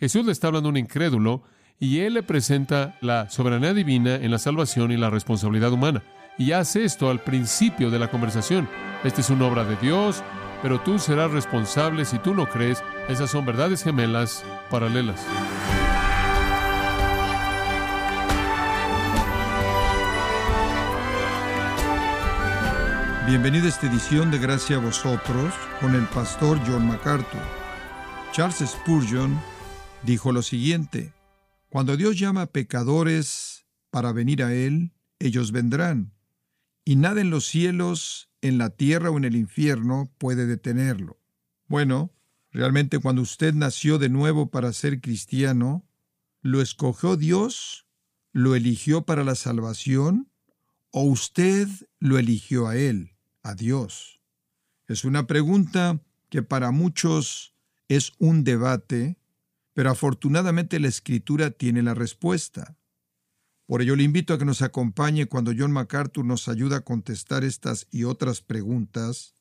Jesús le está hablando a un incrédulo y él le presenta la soberanía divina en la salvación y la responsabilidad humana. Y hace esto al principio de la conversación. Esta es una obra de Dios, pero tú serás responsable si tú no crees. Esas son verdades gemelas paralelas. Bienvenido a esta edición de Gracia a vosotros con el pastor John MacArthur. Charles Spurgeon dijo lo siguiente, Cuando Dios llama a pecadores para venir a Él, ellos vendrán, y nada en los cielos, en la tierra o en el infierno puede detenerlo. Bueno, realmente cuando usted nació de nuevo para ser cristiano, ¿lo escogió Dios? ¿Lo eligió para la salvación? ¿O usted lo eligió a Él? a Dios? Es una pregunta que para muchos es un debate, pero afortunadamente la escritura tiene la respuesta. Por ello le invito a que nos acompañe cuando John MacArthur nos ayuda a contestar estas y otras preguntas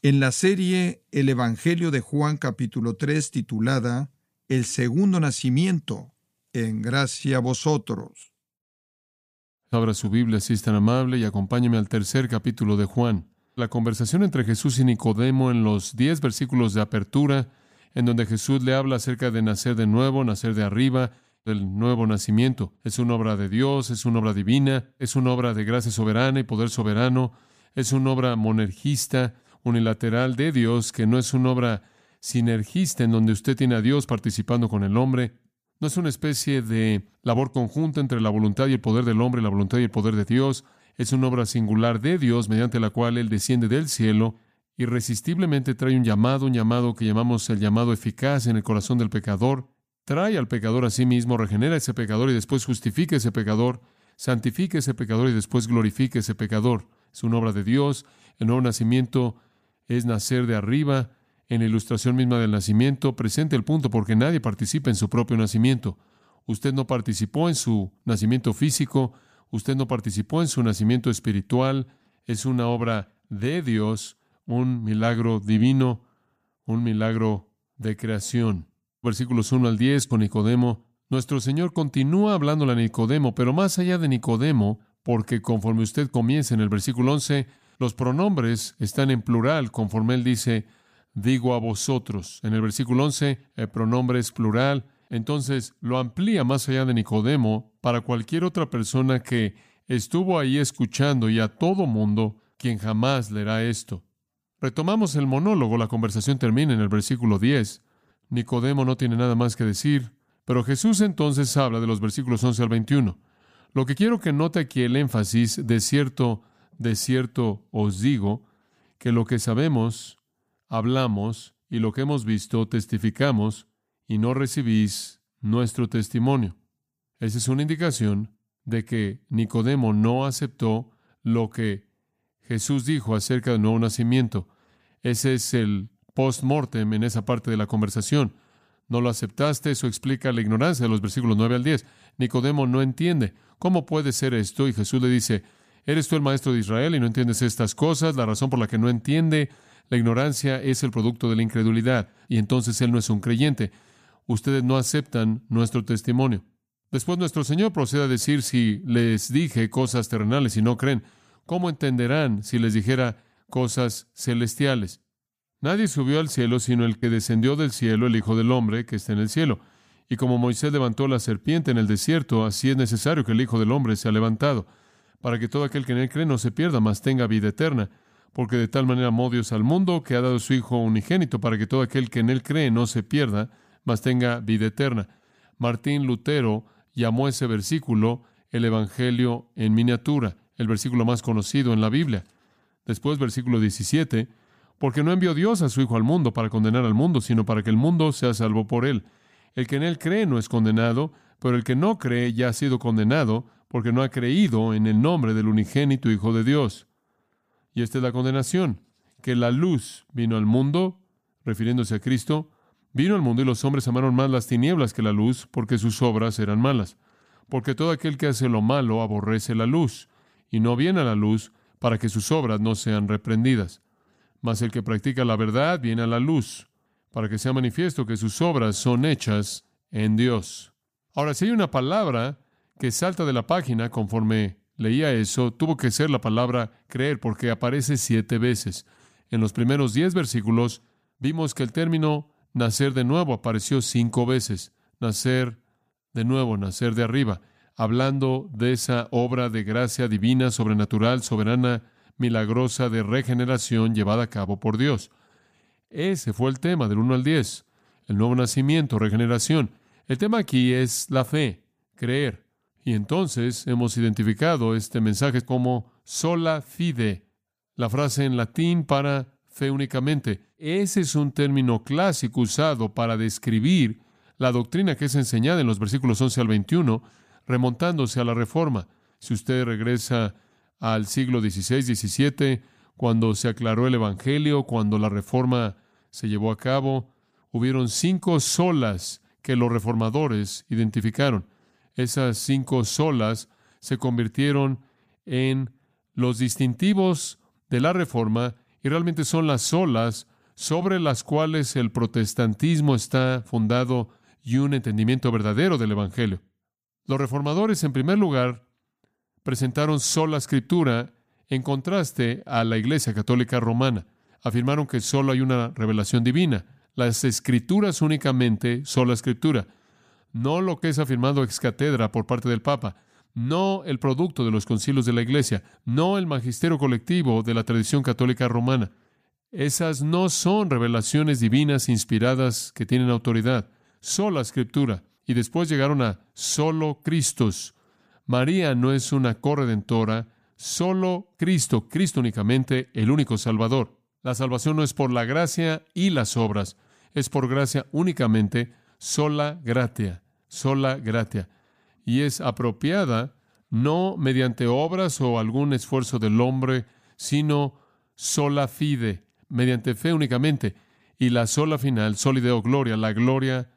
en la serie El Evangelio de Juan capítulo 3 titulada El segundo nacimiento, en gracia a vosotros. Abra su Biblia si es tan amable y acompáñeme al tercer capítulo de Juan. La conversación entre Jesús y Nicodemo en los diez versículos de apertura, en donde Jesús le habla acerca de nacer de nuevo, nacer de arriba, del nuevo nacimiento. Es una obra de Dios, es una obra divina, es una obra de gracia soberana y poder soberano, es una obra monergista, unilateral de Dios, que no es una obra sinergista en donde usted tiene a Dios participando con el hombre, no es una especie de labor conjunta entre la voluntad y el poder del hombre, la voluntad y el poder de Dios. Es una obra singular de Dios mediante la cual Él desciende del cielo irresistiblemente trae un llamado, un llamado que llamamos el llamado eficaz en el corazón del pecador, trae al pecador a sí mismo, regenera ese pecador y después justifica ese pecador, santifica ese pecador y después glorifica ese pecador. Es una obra de Dios. El nuevo nacimiento es nacer de arriba, en la ilustración misma del nacimiento, presente el punto porque nadie participa en su propio nacimiento. Usted no participó en su nacimiento físico, usted no participó en su nacimiento espiritual, es una obra de Dios, un milagro divino, un milagro de creación. Versículos 1 al 10 con Nicodemo. Nuestro Señor continúa hablando a Nicodemo, pero más allá de Nicodemo, porque conforme usted comienza en el versículo 11, los pronombres están en plural, conforme él dice, digo a vosotros. En el versículo 11, el pronombre es plural. Entonces lo amplía más allá de Nicodemo para cualquier otra persona que estuvo ahí escuchando y a todo mundo quien jamás leerá esto. Retomamos el monólogo, la conversación termina en el versículo 10. Nicodemo no tiene nada más que decir, pero Jesús entonces habla de los versículos 11 al 21. Lo que quiero que note aquí el énfasis, de cierto, de cierto os digo, que lo que sabemos hablamos y lo que hemos visto testificamos y no recibís nuestro testimonio. Esa es una indicación de que Nicodemo no aceptó lo que Jesús dijo acerca del nuevo nacimiento. Ese es el post-mortem en esa parte de la conversación. No lo aceptaste, eso explica la ignorancia de los versículos 9 al 10. Nicodemo no entiende. ¿Cómo puede ser esto? Y Jesús le dice, ¿eres tú el maestro de Israel y no entiendes estas cosas? La razón por la que no entiende la ignorancia es el producto de la incredulidad y entonces Él no es un creyente. Ustedes no aceptan nuestro testimonio. Después nuestro Señor procede a decir, si les dije cosas terrenales y no creen, ¿cómo entenderán si les dijera cosas celestiales? Nadie subió al cielo sino el que descendió del cielo, el Hijo del Hombre, que está en el cielo. Y como Moisés levantó la serpiente en el desierto, así es necesario que el Hijo del Hombre sea levantado, para que todo aquel que en él cree no se pierda, mas tenga vida eterna porque de tal manera amó Dios al mundo que ha dado su Hijo unigénito para que todo aquel que en él cree no se pierda, mas tenga vida eterna. Martín Lutero llamó ese versículo el Evangelio en miniatura, el versículo más conocido en la Biblia. Después, versículo 17, porque no envió Dios a su Hijo al mundo para condenar al mundo, sino para que el mundo sea salvo por él. El que en él cree no es condenado, pero el que no cree ya ha sido condenado, porque no ha creído en el nombre del unigénito Hijo de Dios. Y esta es la condenación, que la luz vino al mundo, refiriéndose a Cristo, vino al mundo y los hombres amaron más las tinieblas que la luz, porque sus obras eran malas. Porque todo aquel que hace lo malo aborrece la luz, y no viene a la luz para que sus obras no sean reprendidas. Mas el que practica la verdad viene a la luz, para que sea manifiesto que sus obras son hechas en Dios. Ahora, si hay una palabra que salta de la página conforme leía eso, tuvo que ser la palabra creer, porque aparece siete veces. En los primeros diez versículos vimos que el término nacer de nuevo apareció cinco veces. Nacer de nuevo, nacer de arriba, hablando de esa obra de gracia divina, sobrenatural, soberana, milagrosa de regeneración llevada a cabo por Dios. Ese fue el tema del 1 al 10, el nuevo nacimiento, regeneración. El tema aquí es la fe, creer. Y entonces hemos identificado este mensaje como sola fide, la frase en latín para fe únicamente. Ese es un término clásico usado para describir la doctrina que es enseñada en los versículos 11 al 21, remontándose a la Reforma. Si usted regresa al siglo XVI, XVII, cuando se aclaró el Evangelio, cuando la Reforma se llevó a cabo, hubieron cinco solas que los reformadores identificaron. Esas cinco solas se convirtieron en los distintivos de la Reforma y realmente son las solas sobre las cuales el protestantismo está fundado y un entendimiento verdadero del Evangelio. Los reformadores, en primer lugar, presentaron sola escritura en contraste a la Iglesia Católica Romana. Afirmaron que solo hay una revelación divina, las escrituras únicamente, sola escritura, no lo que es afirmado ex catedra por parte del Papa, no el producto de los concilios de la Iglesia, no el magisterio colectivo de la tradición católica romana. Esas no son revelaciones divinas inspiradas que tienen autoridad, sola escritura. Y después llegaron a solo Cristos. María no es una corredentora, solo Cristo, Cristo únicamente, el único Salvador. La salvación no es por la gracia y las obras, es por gracia únicamente, sola gratia, sola gratia y es apropiada no mediante obras o algún esfuerzo del hombre, sino sola fide, mediante fe únicamente, y la sola final, solideo gloria, la gloria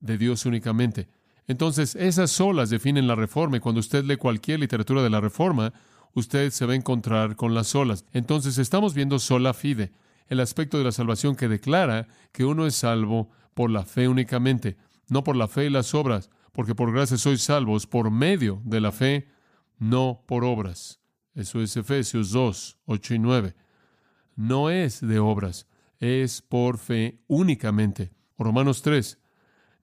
de Dios únicamente. Entonces, esas solas definen la reforma, y cuando usted lee cualquier literatura de la reforma, usted se va a encontrar con las solas. Entonces, estamos viendo sola fide, el aspecto de la salvación que declara que uno es salvo por la fe únicamente, no por la fe y las obras, porque por gracia sois salvos por medio de la fe, no por obras. Eso es Efesios 2, 8 y 9. No es de obras, es por fe únicamente. Romanos 3.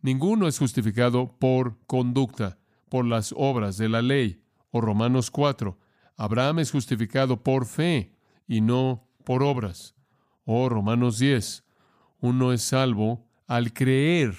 Ninguno es justificado por conducta, por las obras de la ley. O Romanos 4. Abraham es justificado por fe y no por obras. O Romanos 10. Uno es salvo al creer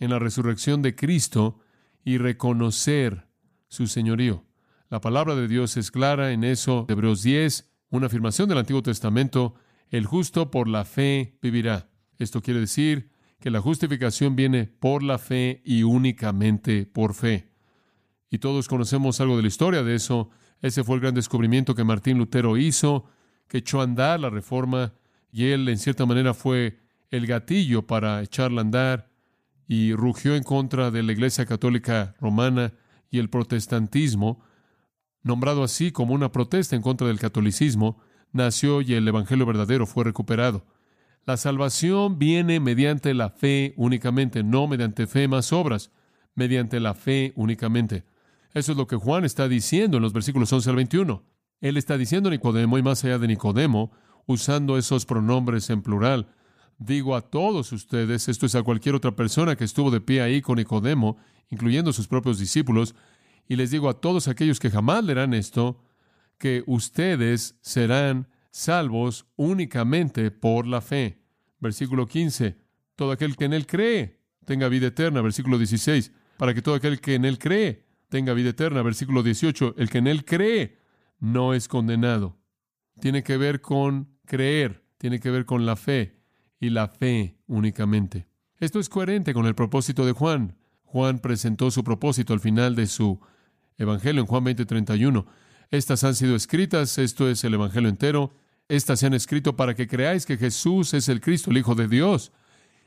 en la resurrección de Cristo y reconocer su señorío. La palabra de Dios es clara en eso. Hebreos 10, una afirmación del Antiguo Testamento, el justo por la fe vivirá. Esto quiere decir que la justificación viene por la fe y únicamente por fe. Y todos conocemos algo de la historia de eso. Ese fue el gran descubrimiento que Martín Lutero hizo, que echó a andar la reforma, y él en cierta manera fue el gatillo para echarla a andar y rugió en contra de la Iglesia Católica Romana y el protestantismo, nombrado así como una protesta en contra del catolicismo, nació y el Evangelio verdadero fue recuperado. La salvación viene mediante la fe únicamente, no mediante fe más obras, mediante la fe únicamente. Eso es lo que Juan está diciendo en los versículos 11 al 21. Él está diciendo Nicodemo y más allá de Nicodemo, usando esos pronombres en plural, Digo a todos ustedes, esto es a cualquier otra persona que estuvo de pie ahí con Nicodemo, incluyendo sus propios discípulos, y les digo a todos aquellos que jamás leerán esto, que ustedes serán salvos únicamente por la fe. Versículo 15, todo aquel que en él cree tenga vida eterna. Versículo 16, para que todo aquel que en él cree tenga vida eterna. Versículo 18, el que en él cree no es condenado. Tiene que ver con creer, tiene que ver con la fe y la fe únicamente. Esto es coherente con el propósito de Juan. Juan presentó su propósito al final de su Evangelio en Juan 20:31. Estas han sido escritas, esto es el Evangelio entero, estas se han escrito para que creáis que Jesús es el Cristo, el Hijo de Dios,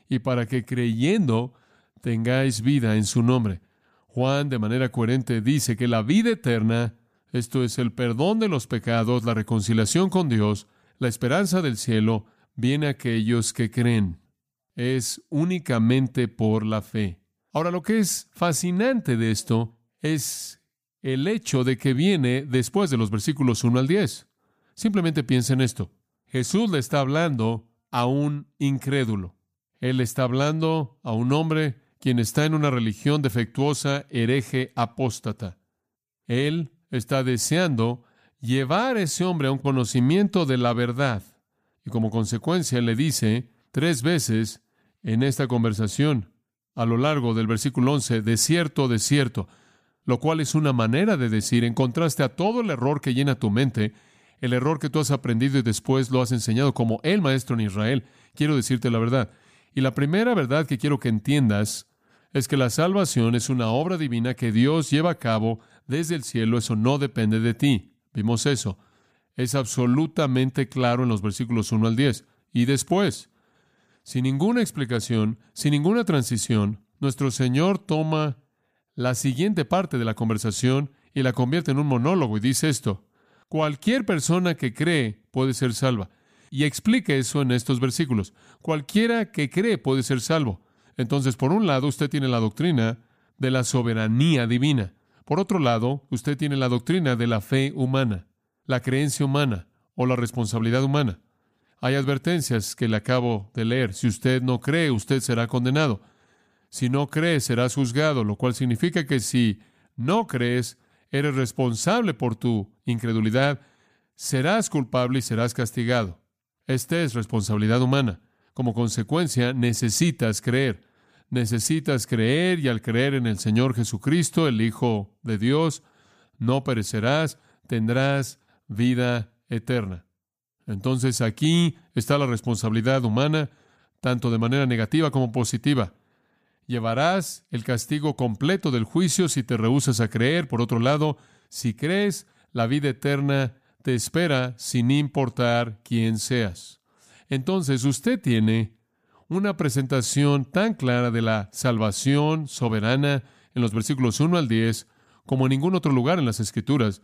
y para que creyendo tengáis vida en su nombre. Juan de manera coherente dice que la vida eterna, esto es el perdón de los pecados, la reconciliación con Dios, la esperanza del cielo, viene aquellos que creen. Es únicamente por la fe. Ahora, lo que es fascinante de esto es el hecho de que viene después de los versículos 1 al 10. Simplemente piensa en esto. Jesús le está hablando a un incrédulo. Él está hablando a un hombre quien está en una religión defectuosa, hereje, apóstata. Él está deseando llevar a ese hombre a un conocimiento de la verdad. Y como consecuencia le dice tres veces en esta conversación, a lo largo del versículo 11, de cierto, de cierto, lo cual es una manera de decir, en contraste a todo el error que llena tu mente, el error que tú has aprendido y después lo has enseñado como el maestro en Israel, quiero decirte la verdad. Y la primera verdad que quiero que entiendas es que la salvación es una obra divina que Dios lleva a cabo desde el cielo, eso no depende de ti. Vimos eso. Es absolutamente claro en los versículos 1 al 10. Y después, sin ninguna explicación, sin ninguna transición, nuestro Señor toma la siguiente parte de la conversación y la convierte en un monólogo y dice esto. Cualquier persona que cree puede ser salva. Y explica eso en estos versículos. Cualquiera que cree puede ser salvo. Entonces, por un lado, usted tiene la doctrina de la soberanía divina. Por otro lado, usted tiene la doctrina de la fe humana, la creencia humana o la responsabilidad humana. Hay advertencias que le acabo de leer. Si usted no cree, usted será condenado. Si no cree, serás juzgado, lo cual significa que si no crees, eres responsable por tu incredulidad, serás culpable y serás castigado. Esta es responsabilidad humana. Como consecuencia, necesitas creer. Necesitas creer y al creer en el Señor Jesucristo, el Hijo de Dios, no perecerás, tendrás vida eterna. Entonces aquí está la responsabilidad humana, tanto de manera negativa como positiva. Llevarás el castigo completo del juicio si te rehusas a creer. Por otro lado, si crees, la vida eterna te espera sin importar quién seas. Entonces usted tiene una presentación tan clara de la salvación soberana en los versículos 1 al 10 como en ningún otro lugar en las Escrituras.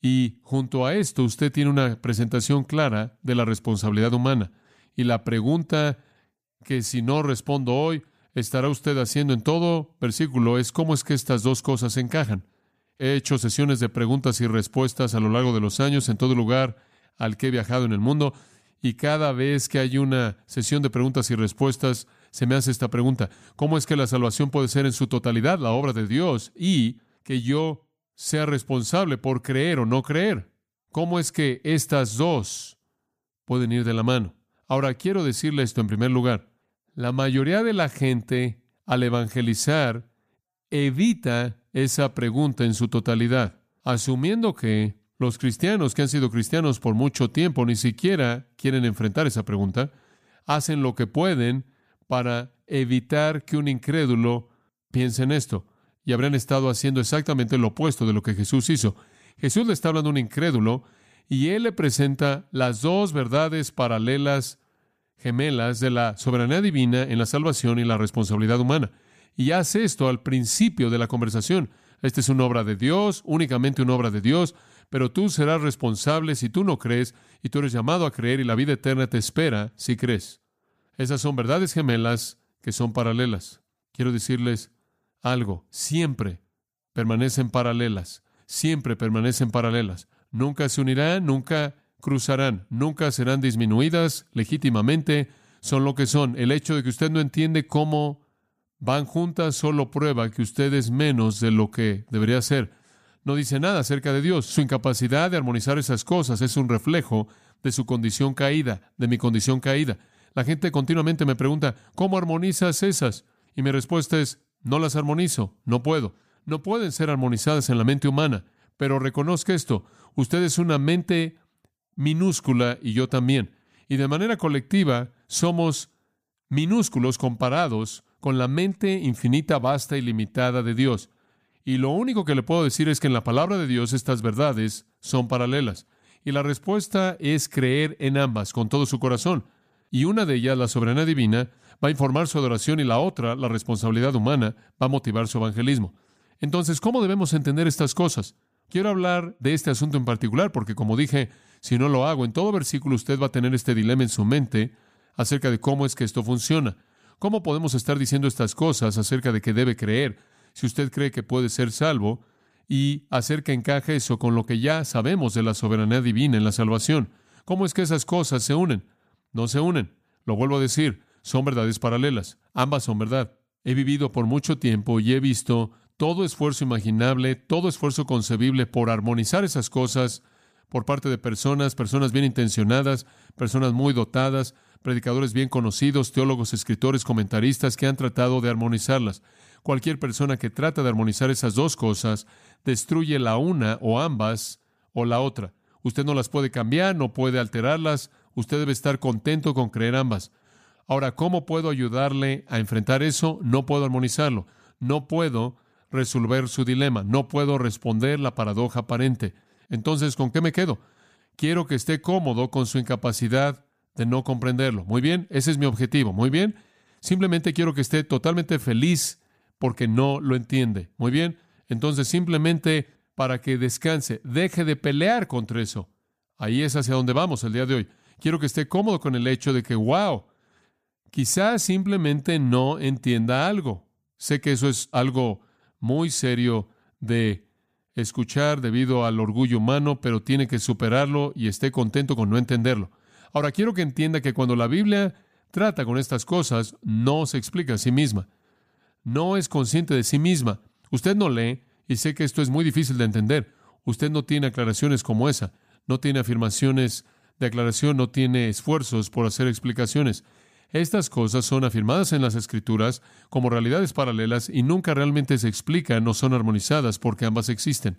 Y junto a esto usted tiene una presentación clara de la responsabilidad humana. Y la pregunta que si no respondo hoy, estará usted haciendo en todo versículo es cómo es que estas dos cosas encajan. He hecho sesiones de preguntas y respuestas a lo largo de los años en todo lugar al que he viajado en el mundo y cada vez que hay una sesión de preguntas y respuestas, se me hace esta pregunta, ¿cómo es que la salvación puede ser en su totalidad la obra de Dios y que yo sea responsable por creer o no creer? ¿Cómo es que estas dos pueden ir de la mano? Ahora, quiero decirle esto en primer lugar. La mayoría de la gente, al evangelizar, evita esa pregunta en su totalidad, asumiendo que los cristianos que han sido cristianos por mucho tiempo ni siquiera quieren enfrentar esa pregunta, hacen lo que pueden para evitar que un incrédulo piense en esto. Y habrán estado haciendo exactamente lo opuesto de lo que Jesús hizo. Jesús le está hablando a un incrédulo y él le presenta las dos verdades paralelas, gemelas, de la soberanía divina en la salvación y la responsabilidad humana. Y hace esto al principio de la conversación. Esta es una obra de Dios, únicamente una obra de Dios pero tú serás responsable si tú no crees y tú eres llamado a creer y la vida eterna te espera si crees. Esas son verdades gemelas que son paralelas. Quiero decirles algo, siempre permanecen paralelas, siempre permanecen paralelas. Nunca se unirán, nunca cruzarán, nunca serán disminuidas legítimamente, son lo que son. El hecho de que usted no entiende cómo van juntas solo prueba que usted es menos de lo que debería ser no dice nada acerca de Dios. Su incapacidad de armonizar esas cosas es un reflejo de su condición caída, de mi condición caída. La gente continuamente me pregunta, ¿cómo armonizas esas? Y mi respuesta es, no las armonizo, no puedo. No pueden ser armonizadas en la mente humana, pero reconozca esto, usted es una mente minúscula y yo también. Y de manera colectiva somos minúsculos comparados con la mente infinita, vasta y limitada de Dios. Y lo único que le puedo decir es que en la palabra de Dios estas verdades son paralelas. Y la respuesta es creer en ambas con todo su corazón. Y una de ellas, la soberanía divina, va a informar su adoración y la otra, la responsabilidad humana, va a motivar su evangelismo. Entonces, ¿cómo debemos entender estas cosas? Quiero hablar de este asunto en particular porque, como dije, si no lo hago, en todo versículo usted va a tener este dilema en su mente acerca de cómo es que esto funciona. ¿Cómo podemos estar diciendo estas cosas acerca de que debe creer si usted cree que puede ser salvo y hacer que encaje eso con lo que ya sabemos de la soberanía divina en la salvación? ¿Cómo es que esas cosas se unen? No se unen. Lo vuelvo a decir, son verdades paralelas. Ambas son verdad. He vivido por mucho tiempo y he visto todo esfuerzo imaginable, todo esfuerzo concebible por armonizar esas cosas por parte de personas, personas bien intencionadas, personas muy dotadas, predicadores bien conocidos, teólogos, escritores, comentaristas que han tratado de armonizarlas. Cualquier persona que trata de armonizar esas dos cosas destruye la una o ambas o la otra. Usted no las puede cambiar, no puede alterarlas, usted debe estar contento con creer ambas. Ahora, ¿cómo puedo ayudarle a enfrentar eso? No puedo armonizarlo, no puedo resolver su dilema, no puedo responder la paradoja aparente. Entonces, ¿con qué me quedo? Quiero que esté cómodo con su incapacidad de no comprenderlo. Muy bien, ese es mi objetivo. Muy bien, simplemente quiero que esté totalmente feliz porque no lo entiende. Muy bien, entonces simplemente para que descanse, deje de pelear contra eso. Ahí es hacia donde vamos el día de hoy. Quiero que esté cómodo con el hecho de que, wow, quizás simplemente no entienda algo. Sé que eso es algo muy serio de escuchar debido al orgullo humano, pero tiene que superarlo y esté contento con no entenderlo. Ahora, quiero que entienda que cuando la Biblia trata con estas cosas, no se explica a sí misma. No es consciente de sí misma. Usted no lee, y sé que esto es muy difícil de entender. Usted no tiene aclaraciones como esa. No tiene afirmaciones de aclaración, no tiene esfuerzos por hacer explicaciones. Estas cosas son afirmadas en las Escrituras como realidades paralelas y nunca realmente se explican o son armonizadas porque ambas existen.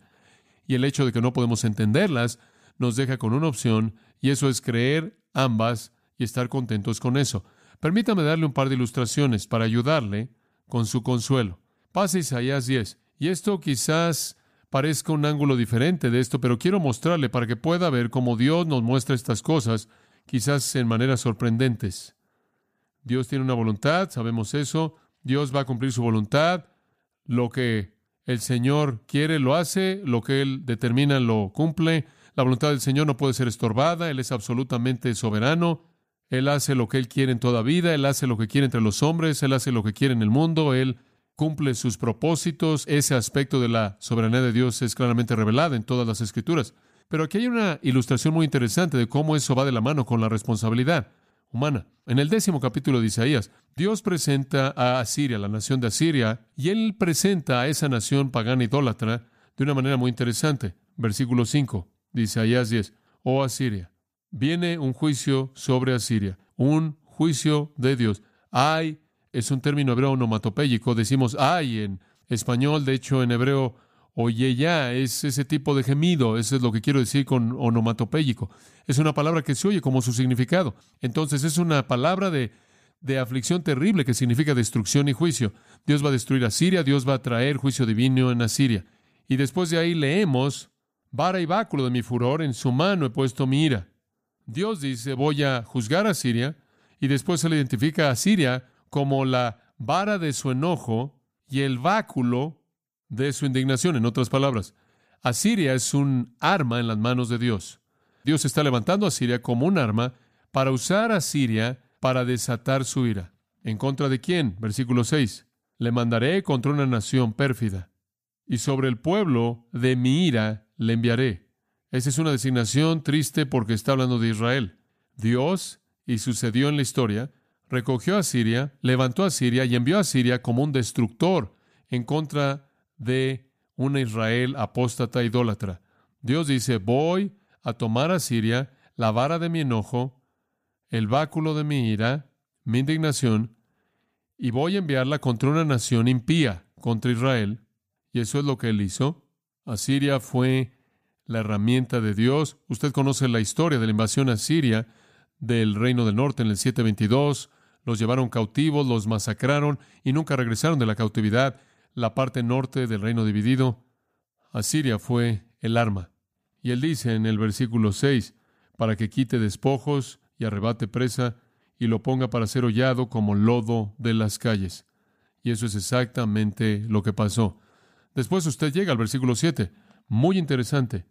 Y el hecho de que no podemos entenderlas nos deja con una opción y eso es creer ambas y estar contentos con eso. Permítame darle un par de ilustraciones para ayudarle con su consuelo. Pase Isaías 10. Y esto quizás parezca un ángulo diferente de esto, pero quiero mostrarle para que pueda ver cómo Dios nos muestra estas cosas, quizás en maneras sorprendentes. Dios tiene una voluntad, sabemos eso. Dios va a cumplir su voluntad. Lo que el Señor quiere lo hace, lo que Él determina lo cumple. La voluntad del Señor no puede ser estorbada, Él es absolutamente soberano. Él hace lo que Él quiere en toda vida, Él hace lo que quiere entre los hombres, Él hace lo que quiere en el mundo, Él cumple sus propósitos. Ese aspecto de la soberanía de Dios es claramente revelado en todas las escrituras. Pero aquí hay una ilustración muy interesante de cómo eso va de la mano con la responsabilidad En el décimo capítulo de Isaías, Dios presenta a Asiria, la nación de Asiria, y él presenta a esa nación pagana idólatra de una manera muy interesante. Versículo 5 de Isaías 10. Oh Asiria, viene un juicio sobre Asiria, un juicio de Dios. Ay, es un término hebreo onomatopéyico, decimos ay en español, de hecho en hebreo oye ya, es ese tipo de gemido, eso es lo que quiero decir con onomatopéyico. Es una palabra que se oye como su significado. Entonces es una palabra de, de aflicción terrible que significa destrucción y juicio. Dios va a destruir a Siria, Dios va a traer juicio divino en Asiria. Y después de ahí leemos, vara y báculo de mi furor, en su mano he puesto mi ira. Dios dice, voy a juzgar a Siria, y después se le identifica a Siria como la vara de su enojo y el báculo de su indignación. En otras palabras, Asiria es un arma en las manos de Dios. Dios está levantando a Siria como un arma para usar a Siria para desatar su ira. ¿En contra de quién? Versículo 6. Le mandaré contra una nación pérfida, y sobre el pueblo de mi ira le enviaré. Esa es una designación triste porque está hablando de Israel. Dios, y sucedió en la historia, recogió a Siria, levantó a Siria y envió a Siria como un destructor en contra de una Israel apóstata idólatra. Dios dice, voy a tomar a Siria la vara de mi enojo, el báculo de mi ira, mi indignación, y voy a enviarla contra una nación impía, contra Israel. Y eso es lo que él hizo. Asiria fue la herramienta de Dios. Usted conoce la historia de la invasión a Siria del reino del norte en el 722. Los llevaron cautivos, los masacraron y nunca regresaron de la cautividad la parte norte del reino dividido, Asiria fue el arma. Y él dice en el versículo 6, para que quite despojos y arrebate presa y lo ponga para ser hollado como lodo de las calles. Y eso es exactamente lo que pasó. Después usted llega al versículo 7, muy interesante.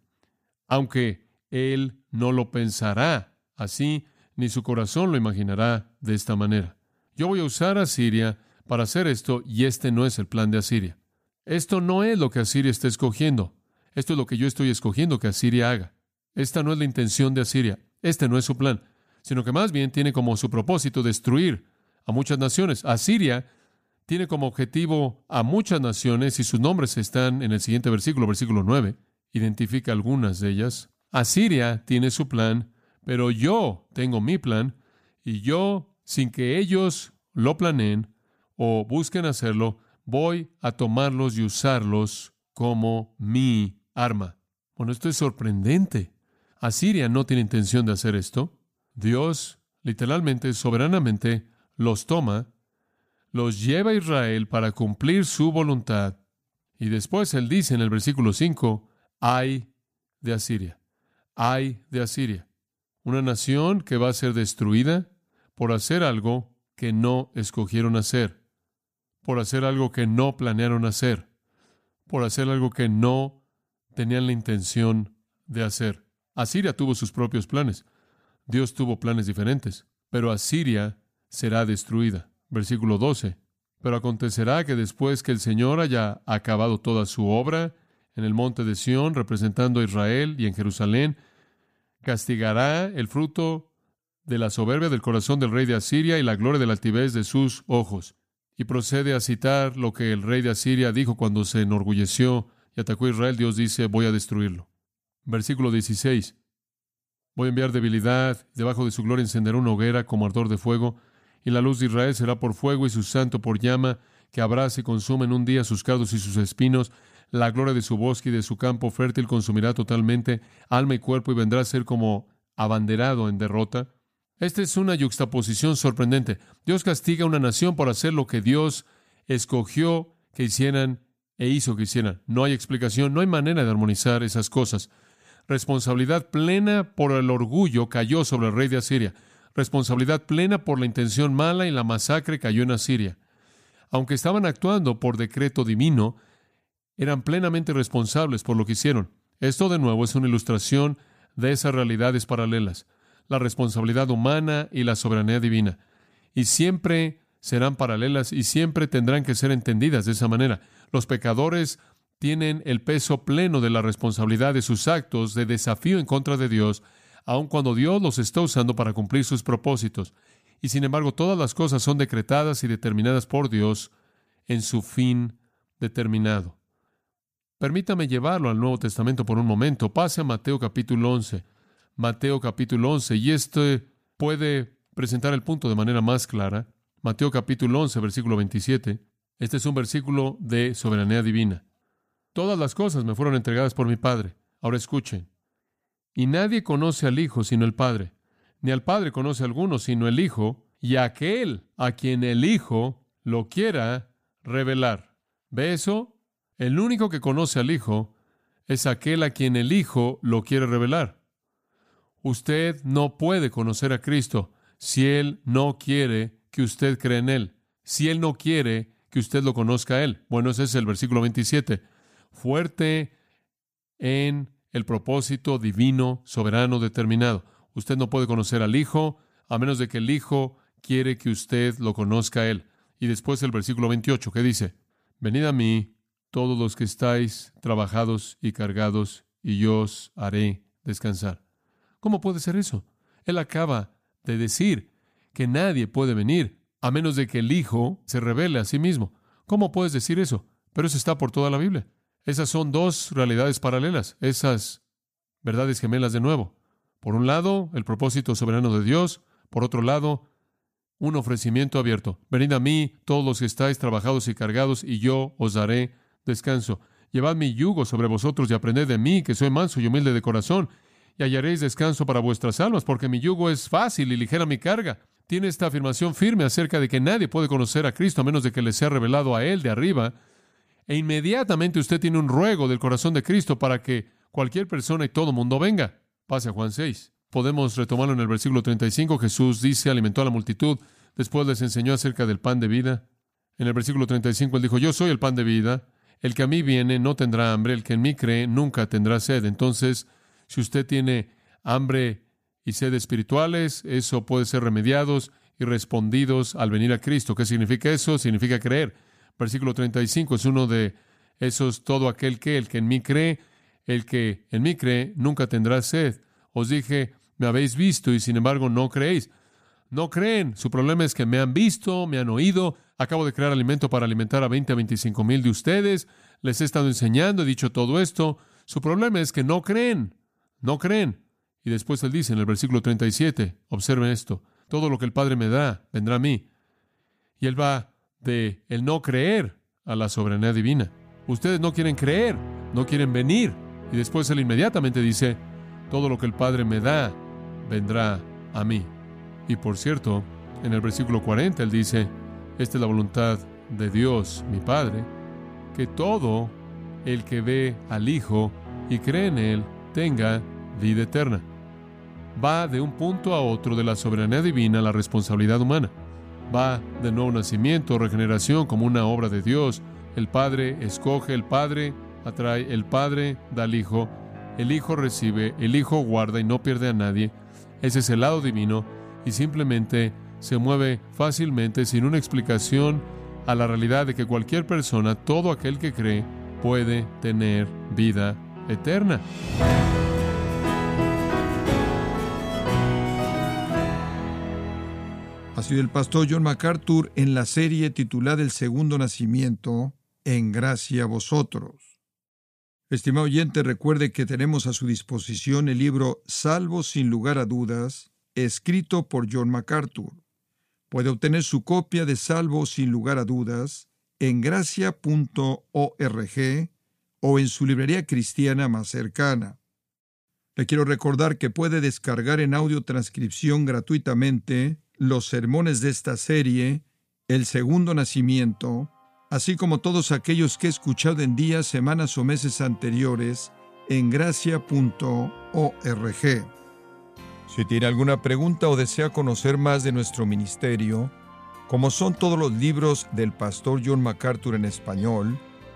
Aunque él no lo pensará así, ni su corazón lo imaginará de esta manera. Yo voy a usar a Asiria para hacer esto y este no es el plan de Asiria. Esto no es lo que Asiria está escogiendo. Esto es lo que yo estoy escogiendo que Asiria haga. Esta no es la intención de Asiria. Este no es su plan, sino que más bien tiene como su propósito destruir a muchas naciones. Asiria tiene como objetivo a muchas naciones y sus nombres están en el siguiente versículo, versículo 9. Identifica algunas de ellas. Asiria tiene su plan, pero yo tengo mi plan y yo, sin que ellos lo planeen o busquen hacerlo, voy a tomarlos y usarlos como mi arma. Bueno, esto es sorprendente. Asiria no tiene intención de hacer esto. Dios, literalmente, soberanamente, los toma, los lleva a Israel para cumplir su voluntad. Y después él dice en el versículo 5, hay de Asiria, hay de Asiria. Una nación que va a ser destruida por hacer algo que no escogieron hacer, por hacer algo que no planearon hacer, por hacer algo que no tenían la intención de hacer. Asiria tuvo sus propios planes. Dios tuvo planes diferentes, pero Asiria será destruida. Versículo 12. Pero acontecerá que después que el Señor haya acabado toda su obra en el monte de Sión, representando a Israel y en Jerusalén, castigará el fruto de la soberbia del corazón del rey de Asiria y la gloria de la altivez de sus ojos. Y procede a citar lo que el rey de Asiria dijo cuando se enorgulleció y atacó a Israel. Dios dice, voy a destruirlo. Versículo 16. Voy a enviar debilidad, debajo de su gloria encenderá una hoguera como ardor de fuego, y la luz de Israel será por fuego y su santo por llama, que abraza y consume en un día sus cardos y sus espinos. La gloria de su bosque y de su campo fértil consumirá totalmente alma y cuerpo y vendrá a ser como abanderado en derrota. Esta es una yuxtaposición sorprendente. Dios castiga a una nación por hacer lo que Dios escogió que hicieran e hizo que hicieran. No hay explicación, no hay manera de armonizar esas cosas. Responsabilidad plena por el orgullo cayó sobre el rey de Asiria. Responsabilidad plena por la intención mala y la masacre cayó en Asiria. Aunque estaban actuando por decreto divino, eran plenamente responsables por lo que hicieron. Esto de nuevo es una ilustración de esas realidades paralelas, la responsabilidad humana y la soberanía divina. Y siempre serán paralelas y siempre tendrán que ser entendidas de esa manera. Los pecadores tienen el peso pleno de la responsabilidad de sus actos de desafío en contra de Dios, aun cuando Dios los está usando para cumplir sus propósitos. Y sin embargo, todas las cosas son decretadas y determinadas por Dios en su fin determinado. Permítame llevarlo al Nuevo Testamento por un momento. Pase a Mateo capítulo 11. Mateo capítulo 11. Y este puede presentar el punto de manera más clara. Mateo capítulo 11, versículo 27. Este es un versículo de soberanía divina. Todas las cosas me fueron entregadas por mi Padre. Ahora escuchen. Y nadie conoce al Hijo sino el Padre, ni al Padre conoce a alguno sino el Hijo, y aquel a quien el Hijo lo quiera revelar. ¿Ve eso? El único que conoce al Hijo es aquel a quien el Hijo lo quiere revelar. Usted no puede conocer a Cristo si Él no quiere que usted cree en Él, si Él no quiere que usted lo conozca a Él. Bueno, ese es el versículo 27 fuerte en el propósito divino, soberano, determinado. Usted no puede conocer al Hijo a menos de que el Hijo quiere que usted lo conozca a Él. Y después el versículo 28, que dice, Venid a mí todos los que estáis trabajados y cargados, y yo os haré descansar. ¿Cómo puede ser eso? Él acaba de decir que nadie puede venir a menos de que el Hijo se revele a sí mismo. ¿Cómo puedes decir eso? Pero eso está por toda la Biblia. Esas son dos realidades paralelas, esas verdades gemelas de nuevo. Por un lado, el propósito soberano de Dios, por otro lado, un ofrecimiento abierto. Venid a mí, todos los que estáis trabajados y cargados, y yo os daré descanso. Llevad mi yugo sobre vosotros y aprended de mí, que soy manso y humilde de corazón, y hallaréis descanso para vuestras almas, porque mi yugo es fácil y ligera mi carga. Tiene esta afirmación firme acerca de que nadie puede conocer a Cristo a menos de que le sea revelado a Él de arriba, e inmediatamente usted tiene un ruego del corazón de Cristo para que cualquier persona y todo mundo venga. Pase a Juan 6. Podemos retomarlo en el versículo 35. Jesús dice, alimentó a la multitud, después les enseñó acerca del pan de vida. En el versículo 35 él dijo, yo soy el pan de vida. El que a mí viene no tendrá hambre, el que en mí cree nunca tendrá sed. Entonces, si usted tiene hambre y sed espirituales, eso puede ser remediados y respondidos al venir a Cristo. ¿Qué significa eso? Significa creer. Versículo 35 es uno de esos, todo aquel que, el que en mí cree, el que en mí cree, nunca tendrá sed. Os dije, me habéis visto y sin embargo no creéis. No creen. Su problema es que me han visto, me han oído. Acabo de crear alimento para alimentar a 20 a 25 mil de ustedes. Les he estado enseñando, he dicho todo esto. Su problema es que no creen. No creen. Y después él dice en el versículo 37, observen esto, todo lo que el Padre me da vendrá a mí. Y él va de el no creer a la soberanía divina. Ustedes no quieren creer, no quieren venir. Y después él inmediatamente dice, todo lo que el Padre me da vendrá a mí. Y por cierto, en el versículo 40 él dice, esta es la voluntad de Dios, mi Padre, que todo el que ve al Hijo y cree en Él tenga vida eterna. Va de un punto a otro de la soberanía divina a la responsabilidad humana. Va de nuevo nacimiento, regeneración como una obra de Dios. El Padre escoge, el Padre atrae, el Padre da al Hijo, el Hijo recibe, el Hijo guarda y no pierde a nadie. Ese es el lado divino y simplemente se mueve fácilmente sin una explicación a la realidad de que cualquier persona, todo aquel que cree, puede tener vida eterna. Ha sido el pastor John MacArthur en la serie titulada El Segundo Nacimiento, En Gracia a Vosotros. Estimado oyente, recuerde que tenemos a su disposición el libro Salvo sin lugar a dudas, escrito por John MacArthur. Puede obtener su copia de Salvo sin lugar a dudas en gracia.org o en su librería cristiana más cercana. Le quiero recordar que puede descargar en audio transcripción gratuitamente los sermones de esta serie, El Segundo Nacimiento, así como todos aquellos que he escuchado en días, semanas o meses anteriores en gracia.org. Si tiene alguna pregunta o desea conocer más de nuestro ministerio, como son todos los libros del pastor John MacArthur en español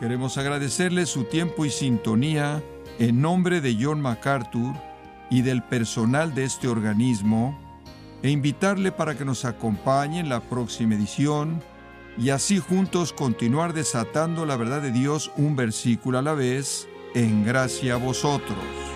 Queremos agradecerle su tiempo y sintonía en nombre de John MacArthur y del personal de este organismo e invitarle para que nos acompañe en la próxima edición y así juntos continuar desatando la verdad de Dios un versículo a la vez en gracia a vosotros.